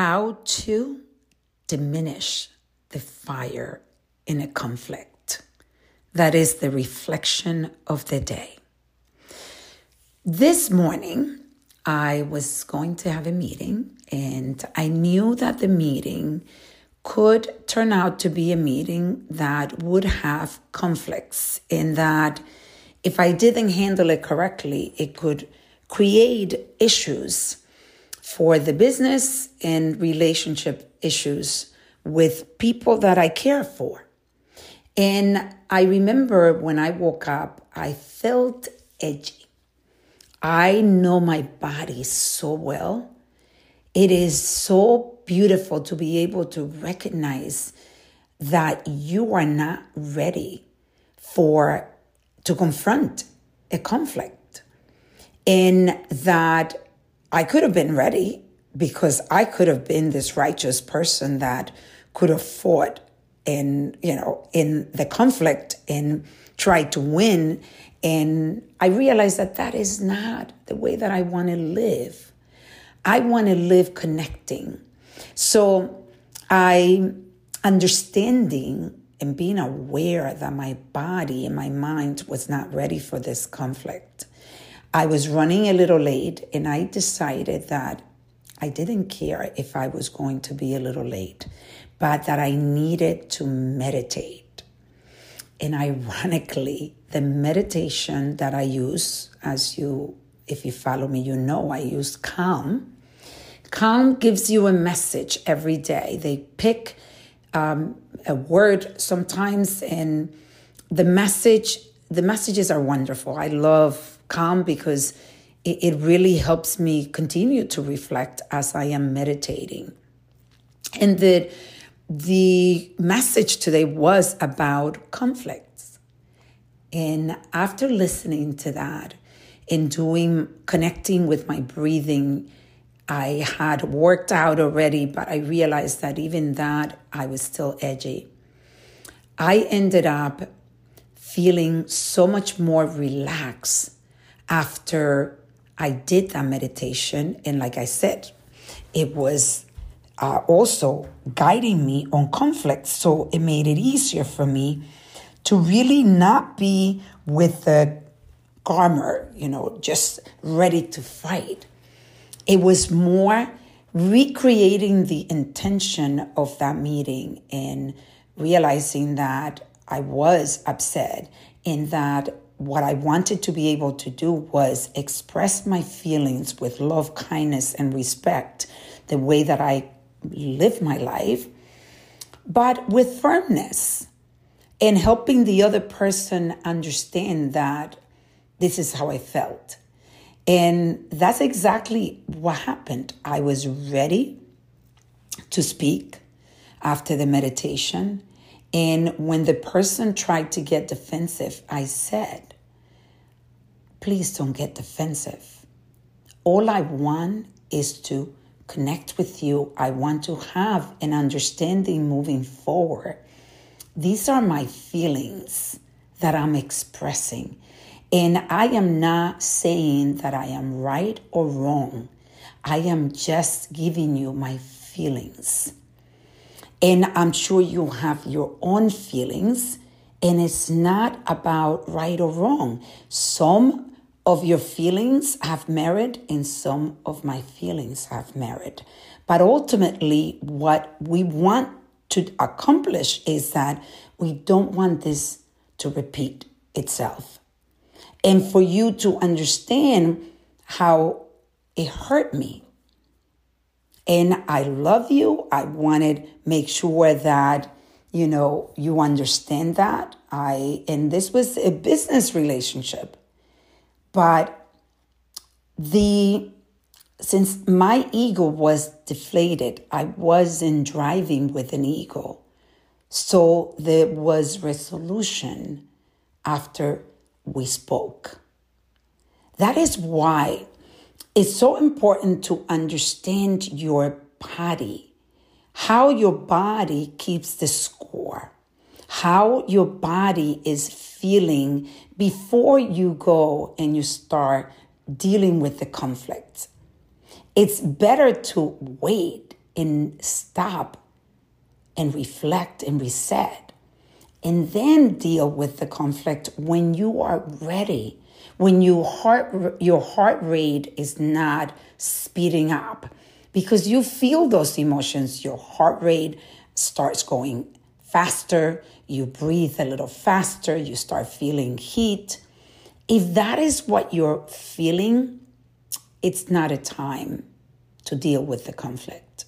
how to diminish the fire in a conflict. That is the reflection of the day. This morning, I was going to have a meeting, and I knew that the meeting could turn out to be a meeting that would have conflicts, in that if I didn't handle it correctly, it could create issues for the business and relationship issues with people that I care for. And I remember when I woke up, I felt edgy. I know my body so well. It is so beautiful to be able to recognize that you are not ready for to confront a conflict and that I could have been ready because I could have been this righteous person that could have fought in, you know, in the conflict and tried to win. And I realized that that is not the way that I want to live. I want to live connecting. So I understanding and being aware that my body and my mind was not ready for this conflict. I was running a little late and I decided that I didn't care if I was going to be a little late, but that I needed to meditate. And ironically, the meditation that I use, as you, if you follow me, you know I use Calm. Calm gives you a message every day. They pick um, a word sometimes, and the message, the messages are wonderful. I love Calm because it, really helps me continue to reflect as I am meditating. And the, the message today was about conflicts. And after listening to that and doing, connecting with my breathing, I had worked out already, but I realized that even that I was still edgy. I ended up feeling so much more relaxed after I did that meditation. And like I said, it was uh, also guiding me on conflict. So it made it easier for me to really not be with the garmer, you know, just ready to fight. It was more recreating the intention of that meeting and realizing that I was upset and that what I wanted to be able to do was express my feelings with love, kindness, and respect, the way that I live my life, but with firmness and helping the other person understand that this is how I felt. And that's exactly what happened. I was ready to speak after the meditation. And when the person tried to get defensive, I said, please don't get defensive. All I want is to connect with you. I want to have an understanding moving forward. These are my feelings that I'm expressing. And I am not saying that I am right or wrong. I am just giving you my feelings. And I'm sure you have your own feelings, and it's not about right or wrong. Some of your feelings have merit and some of my feelings have merit. But ultimately, what we want to accomplish is that we don't want this to repeat itself. And for you to understand how it hurt me. And I love you. I wanted make sure that you know you understand that. I and this was a business relationship. But the since my ego was deflated, I wasn't driving with an ego. So there was resolution after we spoke. That is why it's so important to understand your body, how your body keeps the score, how your body is feeling before you go and you start dealing with the conflict. It's better to wait and stop and reflect and reset and then deal with the conflict when you are ready when your heart your heart rate is not speeding up because you feel those emotions your heart rate starts going faster you breathe a little faster you start feeling heat if that is what you're feeling it's not a time to deal with the conflict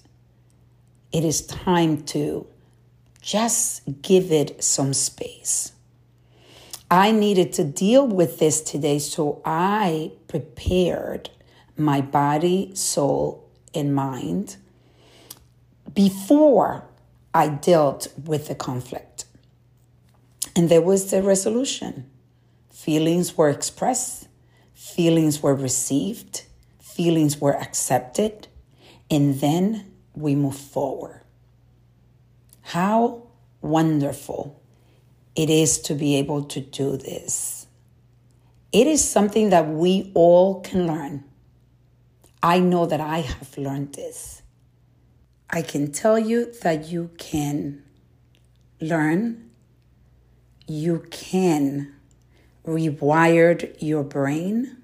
it is time to just give it some space. I needed to deal with this today, so I prepared my body, soul, and mind before I dealt with the conflict. And there was the resolution. Feelings were expressed, feelings were received, feelings were accepted, and then we move forward. How wonderful it is to be able to do this. It is something that we all can learn. I know that I have learned this. I can tell you that you can learn, you can rewire your brain,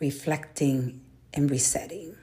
reflecting and resetting.